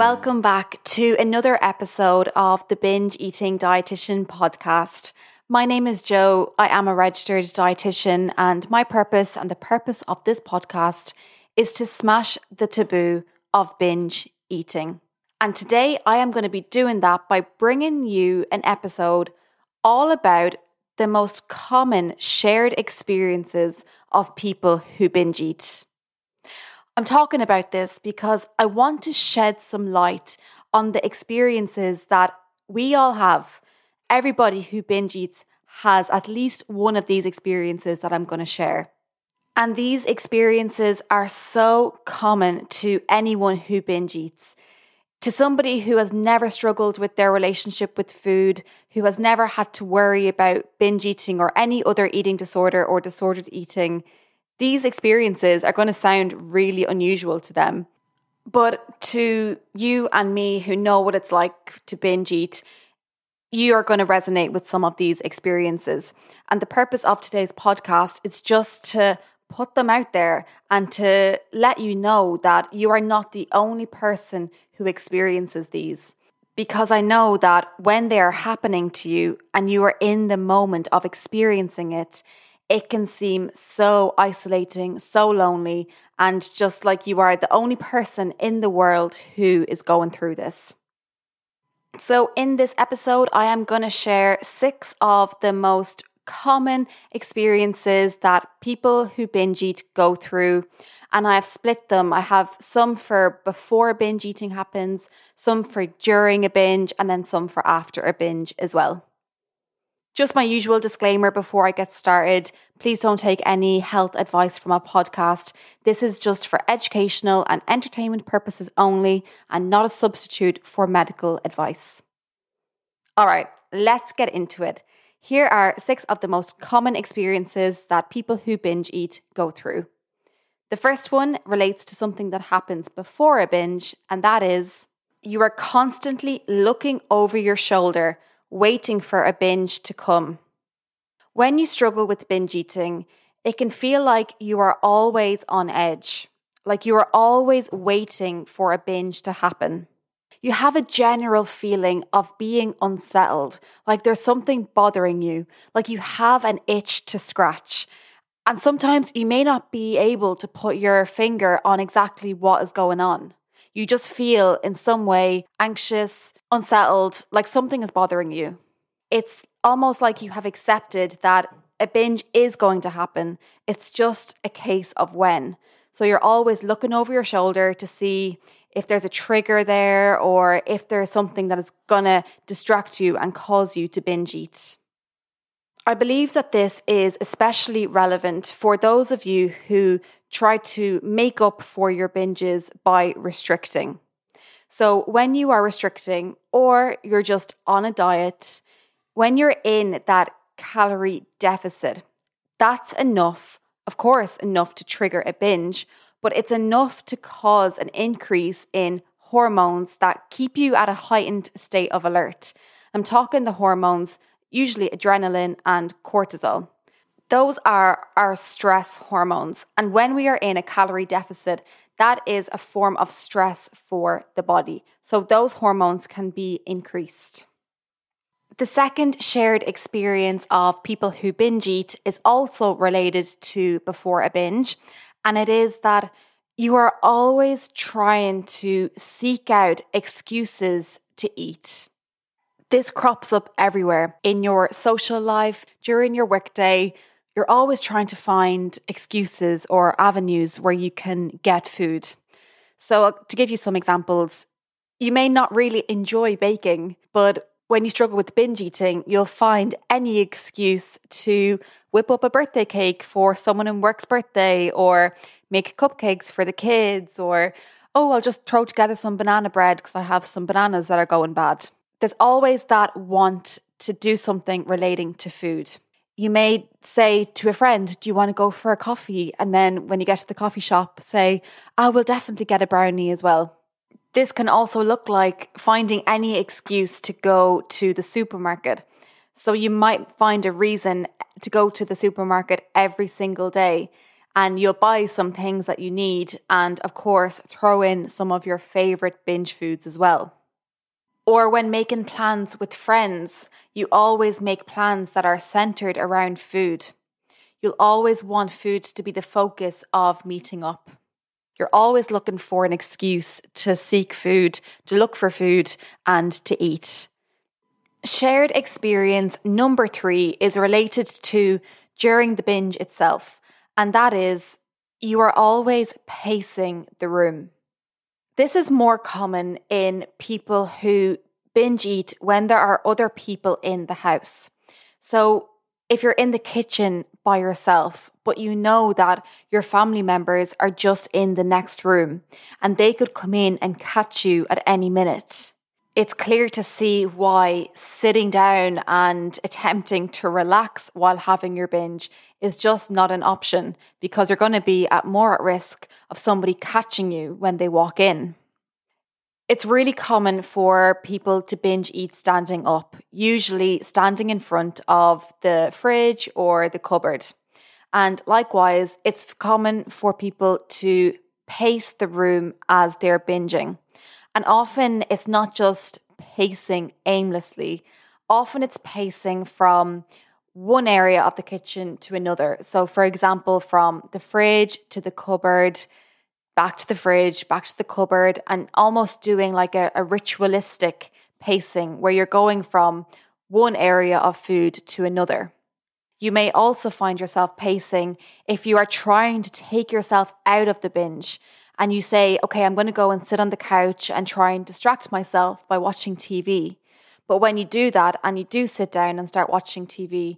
welcome back to another episode of the Binge Eating Dietitian podcast. My name is Jo. I am a registered dietitian, and my purpose and the purpose of this podcast is to smash the taboo of binge eating. And today I am going to be doing that by bringing you an episode all about the most common shared experiences of people who binge eat. I'm talking about this because I want to shed some light on the experiences that we all have. Everybody who binge eats has at least one of these experiences that I'm going to share. And these experiences are so common to anyone who binge eats. To somebody who has never struggled with their relationship with food, who has never had to worry about binge eating or any other eating disorder or disordered eating, these experiences are going to sound really unusual to them. But to you and me who know what it's like to binge eat, you are going to resonate with some of these experiences. And the purpose of today's podcast is just to put them out there and to let you know that you are not the only person who experiences these. Because I know that when they are happening to you and you are in the moment of experiencing it, it can seem so isolating, so lonely, and just like you are the only person in the world who is going through this. So, in this episode, I am going to share six of the most common experiences that people who binge eat go through. And I've split them. I have some for before binge eating happens, some for during a binge, and then some for after a binge as well. Just my usual disclaimer before I get started please don't take any health advice from our podcast. This is just for educational and entertainment purposes only and not a substitute for medical advice. All right, let's get into it. Here are six of the most common experiences that people who binge eat go through. The first one relates to something that happens before a binge, and that is you are constantly looking over your shoulder, waiting for a binge to come. When you struggle with binge eating, it can feel like you are always on edge, like you are always waiting for a binge to happen you have a general feeling of being unsettled, like there's something bothering you, like you have an itch to scratch. And sometimes you may not be able to put your finger on exactly what is going on. You just feel in some way anxious, unsettled, like something is bothering you. It's almost like you have accepted that a binge is going to happen. It's just a case of when. So you're always looking over your shoulder to see if there's a trigger there or if there's something that is going to distract you and cause you to binge eat. I believe that this is especially relevant for those of you who try to make up for your binges by restricting. So, when you are restricting or you're just on a diet, when you're in that calorie deficit, that's enough, of course, enough to trigger a binge, but it's enough to cause an increase in hormones that keep you at a heightened state of alert. I'm talking the hormones, usually adrenaline and cortisol. Those are our stress hormones. And when we are in a calorie deficit, that is a form of stress for the body. So those hormones can be increased. The second shared experience of people who binge eat is also related to before a binge, and it is that you are always trying to seek out excuses to eat. This crops up everywhere in your social life, during your workday. You're always trying to find excuses or avenues where you can get food. So, uh, to give you some examples, you may not really enjoy baking, but when you struggle with binge eating, you'll find any excuse to whip up a birthday cake for someone in work's birthday or make cupcakes for the kids or, oh, I'll just throw together some banana bread because I have some bananas that are going bad. There's always that want to do something relating to food. You may say to a friend, Do you want to go for a coffee? And then when you get to the coffee shop, say, I will definitely get a brownie as well. This can also look like finding any excuse to go to the supermarket. So you might find a reason to go to the supermarket every single day. and you'll buy some things that you need, and of course, throw in some of your favorite binge foods as well. Or when making plans with friends, you always make plans that are centered around food. You'll always want food to be the focus of meeting up. You're always looking for an excuse to seek food, to look for food, and to eat. Shared experience number three is related to during the binge itself, and that is you are always pacing the room. This is more common in people who binge eat when there are other people in the house. So, if you're in the kitchen by yourself, but you know that your family members are just in the next room and they could come in and catch you at any minute, it's clear to see why sitting down and attempting to relax while having your binge is just not an option because you're going to be at more at risk of somebody catching you when they walk in. It's really common for people to binge eat standing up, usually standing in front of the fridge or the cupboard. And likewise, it's common for people to pace the room as they're binging. And often it's not just pacing aimlessly, often it's pacing from one area of the kitchen to another. So, for example, from the fridge to the cupboard, back to the fridge, back to the cupboard, and almost doing like a, a ritualistic pacing where you're going from one area of food to another. You may also find yourself pacing if you are trying to take yourself out of the binge and you say, okay, I'm going to go and sit on the couch and try and distract myself by watching TV. But when you do that and you do sit down and start watching TV,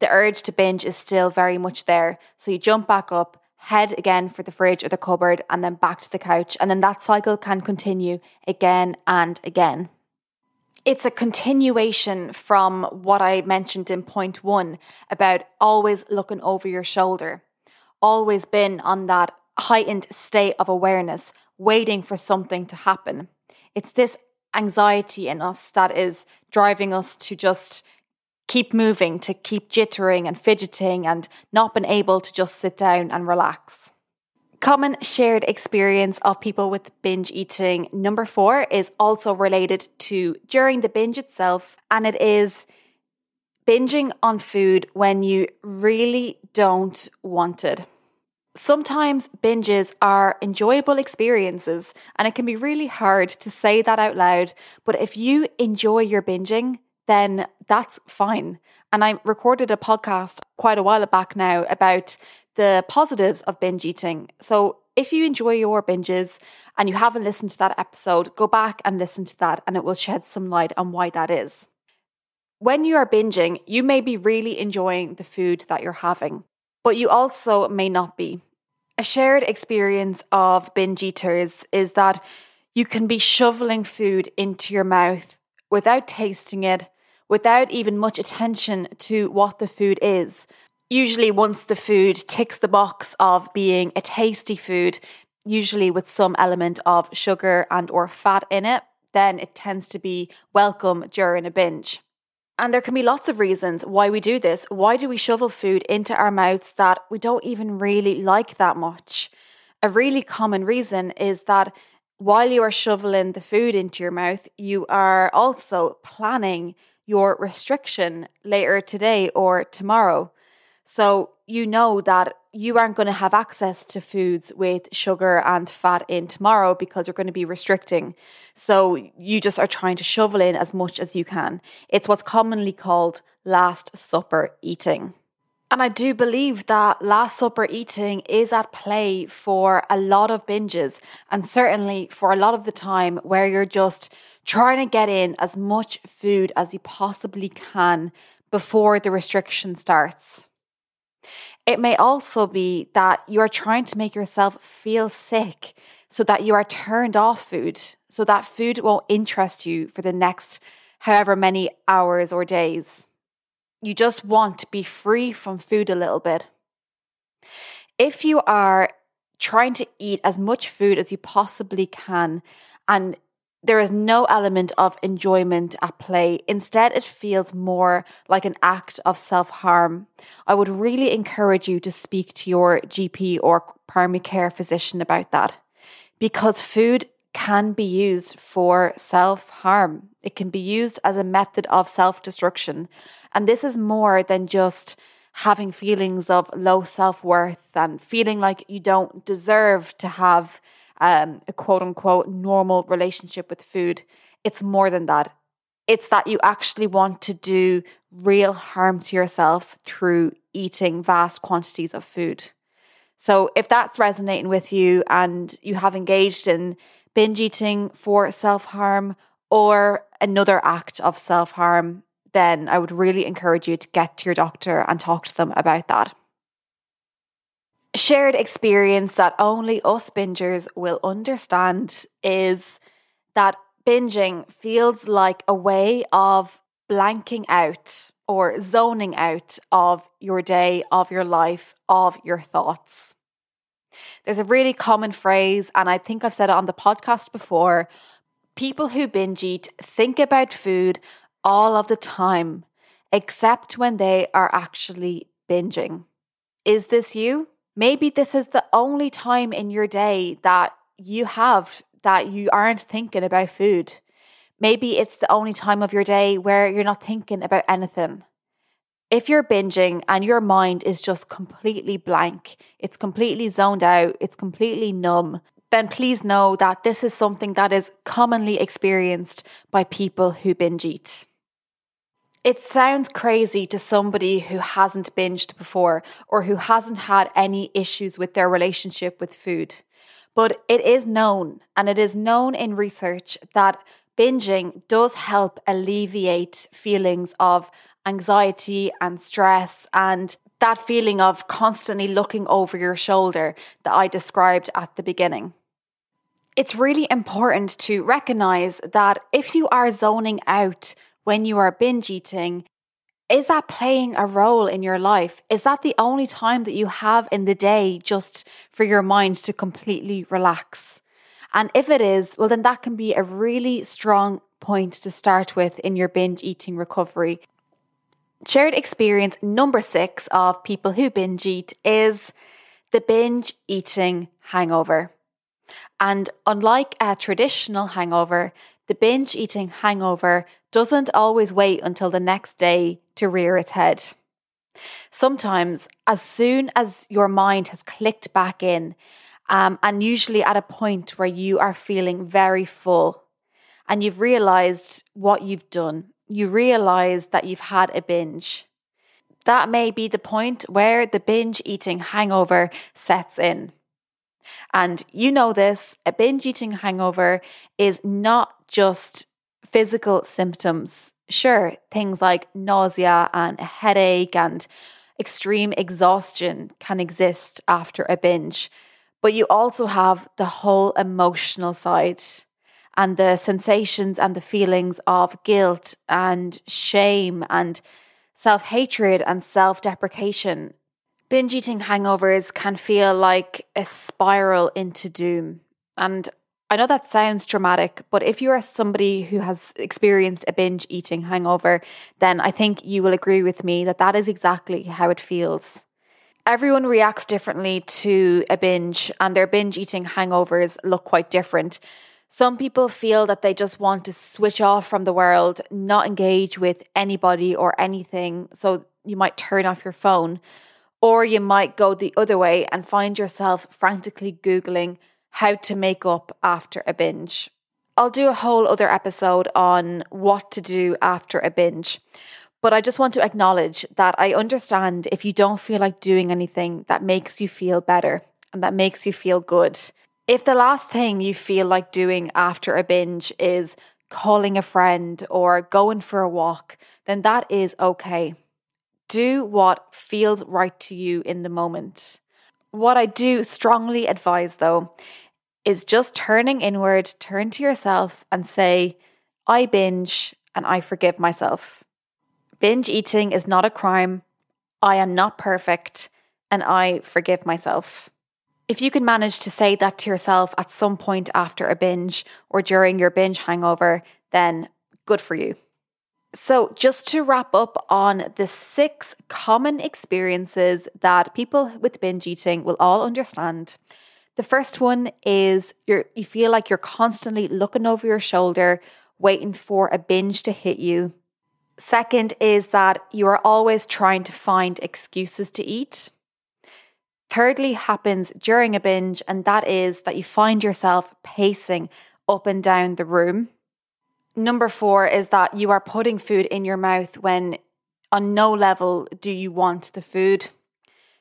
the urge to binge is still very much there. So you jump back up, head again for the fridge or the cupboard, and then back to the couch. And then that cycle can continue again and again. It's a continuation from what I mentioned in point one about always looking over your shoulder, always been on that heightened state of awareness, waiting for something to happen. It's this anxiety in us that is driving us to just keep moving, to keep jittering and fidgeting and not being able to just sit down and relax. Common shared experience of people with binge eating number four is also related to during the binge itself, and it is binging on food when you really don't want it. Sometimes binges are enjoyable experiences, and it can be really hard to say that out loud. But if you enjoy your binging, then that's fine. And I recorded a podcast quite a while back now about the positives of binge eating. So if you enjoy your binges and you haven't listened to that episode, go back and listen to that, and it will shed some light on why that is. When you are binging, you may be really enjoying the food that you're having, but you also may not be. A shared experience of binge eaters is that you can be shoveling food into your mouth without tasting it, without even much attention to what the food is. Usually, once the food ticks the box of being a tasty food, usually with some element of sugar and or fat in it, then it tends to be welcome during a binge. And there can be lots of reasons why we do this. Why do we shovel food into our mouths that we don't even really like that much? A really common reason is that while you are shoveling the food into your mouth, you are also planning your restriction later today or tomorrow. So you know that you aren't going to have access to foods with sugar and fat in tomorrow because you're going to be restricting. So you just are trying to shovel in as much as you can. It's what's commonly called Last Supper eating. And I do believe that Last Supper eating is at play for a lot of binges, and certainly for a lot of the time where you're just trying to get in as much food as you possibly can before the restriction starts. It may also be that you are trying to make yourself feel sick so that you are turned off food, so that food won't interest you for the next however many hours or days. You just want to be free from food a little bit. If you are trying to eat as much food as you possibly can and There is no element of enjoyment at play. Instead, it feels more like an act of self harm. I would really encourage you to speak to your GP or primary care physician about that because food can be used for self harm. It can be used as a method of self destruction. And this is more than just having feelings of low self worth and feeling like you don't deserve to have um, a quote unquote normal relationship with food. It's more than that. It's that you actually want to do real harm to yourself through eating vast quantities of food. So, if that's resonating with you and you have engaged in binge eating for self harm or another act of self harm, then I would really encourage you to get to your doctor and talk to them about that shared experience that only us bingers will understand is that binging feels like a way of blanking out or zoning out of your day, of your life, of your thoughts. There's a really common phrase, and I think I've said it on the podcast before people who binge eat think about food all of the time, except when they are actually binging. Is this you? Maybe this is the only time in your day that you have that you aren't thinking about food. Maybe it's the only time of your day where you're not thinking about anything. If you're binging and your mind is just completely blank, it's completely zoned out, it's completely numb, then please know that this is something that is commonly experienced by people who binge eat. It sounds crazy to somebody who hasn't binged before or who hasn't had any issues with their relationship with food. But it is known, and it is known in research, that binging does help alleviate feelings of anxiety and stress and that feeling of constantly looking over your shoulder that I described at the beginning. It's really important to recognize that if you are zoning out when you are binge eating, is that playing a role in your life? Is that the only time that you have in the day just for your mind to completely relax? And if it is, well, then that can be a really strong point to start with in your binge eating recovery. Shared experience number six of people who binge eat is the binge eating hangover. And unlike a traditional hangover, the binge eating hangover doesn't always wait until the next day to rear its head. Sometimes, as soon as your mind has clicked back in, um, and usually at a point where you are feeling very full and you've realized what you've done, you realize that you've had a binge. That may be the point where the binge eating hangover sets in. And you know this a binge eating hangover is not just physical symptoms. Sure, things like nausea and a headache and extreme exhaustion can exist after a binge, but you also have the whole emotional side and the sensations and the feelings of guilt and shame and self hatred and self deprecation Binge eating hangovers can feel like a spiral into doom. And I know that sounds dramatic, but if you are somebody who has experienced a binge eating hangover, then I think you will agree with me that that is exactly how it feels. Everyone reacts differently to a binge, and their binge eating hangovers look quite different. Some people feel that they just want to switch off from the world, not engage with anybody or anything, so you might turn off your phone. Or you might go the other way and find yourself frantically Googling how to make up after a binge. I'll do a whole other episode on what to do after a binge. But I just want to acknowledge that I understand if you don't feel like doing anything that makes you feel better and that makes you feel good. If the last thing you feel like doing after a binge is calling a friend or going for a walk, then that is okay. Do what feels right to you in the moment. What I do strongly advise, though, is just turning inward, turn to yourself and say, I binge and I forgive myself. Binge eating is not a crime. I am not perfect and I forgive myself. If you can manage to say that to yourself at some point after a binge or during your binge hangover, then good for you. So, just to wrap up on the six common experiences that people with binge eating will all understand. The first one is you you feel like you're constantly looking over your shoulder, waiting for a binge to hit you. Second is that you are always trying to find excuses to eat. Thirdly, happens during a binge, and that is that you find yourself pacing up and down the room. Number four is that you are putting food in your mouth when on no level do you want the food.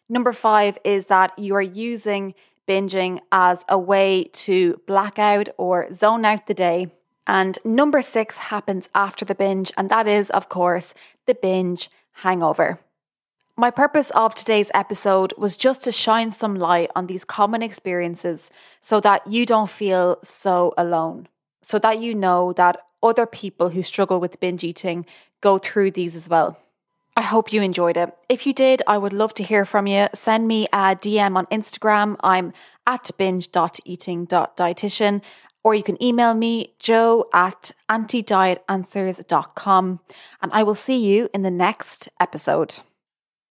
Number five is that you are using binging as a way to black out or zone out the day. And number six happens after the binge, and that is, of course, the binge hangover. My purpose of today's episode was just to shine some light on these common experiences so that you don't feel so alone, so that you know that other people who struggle with binge eating go through these as well. I hope you enjoyed it. If you did, I would love to hear from you. Send me a DM on Instagram. I'm at binge.eating.dietitian, or you can email me, jo at antidieetanswers.com. And I will see you in the next episode.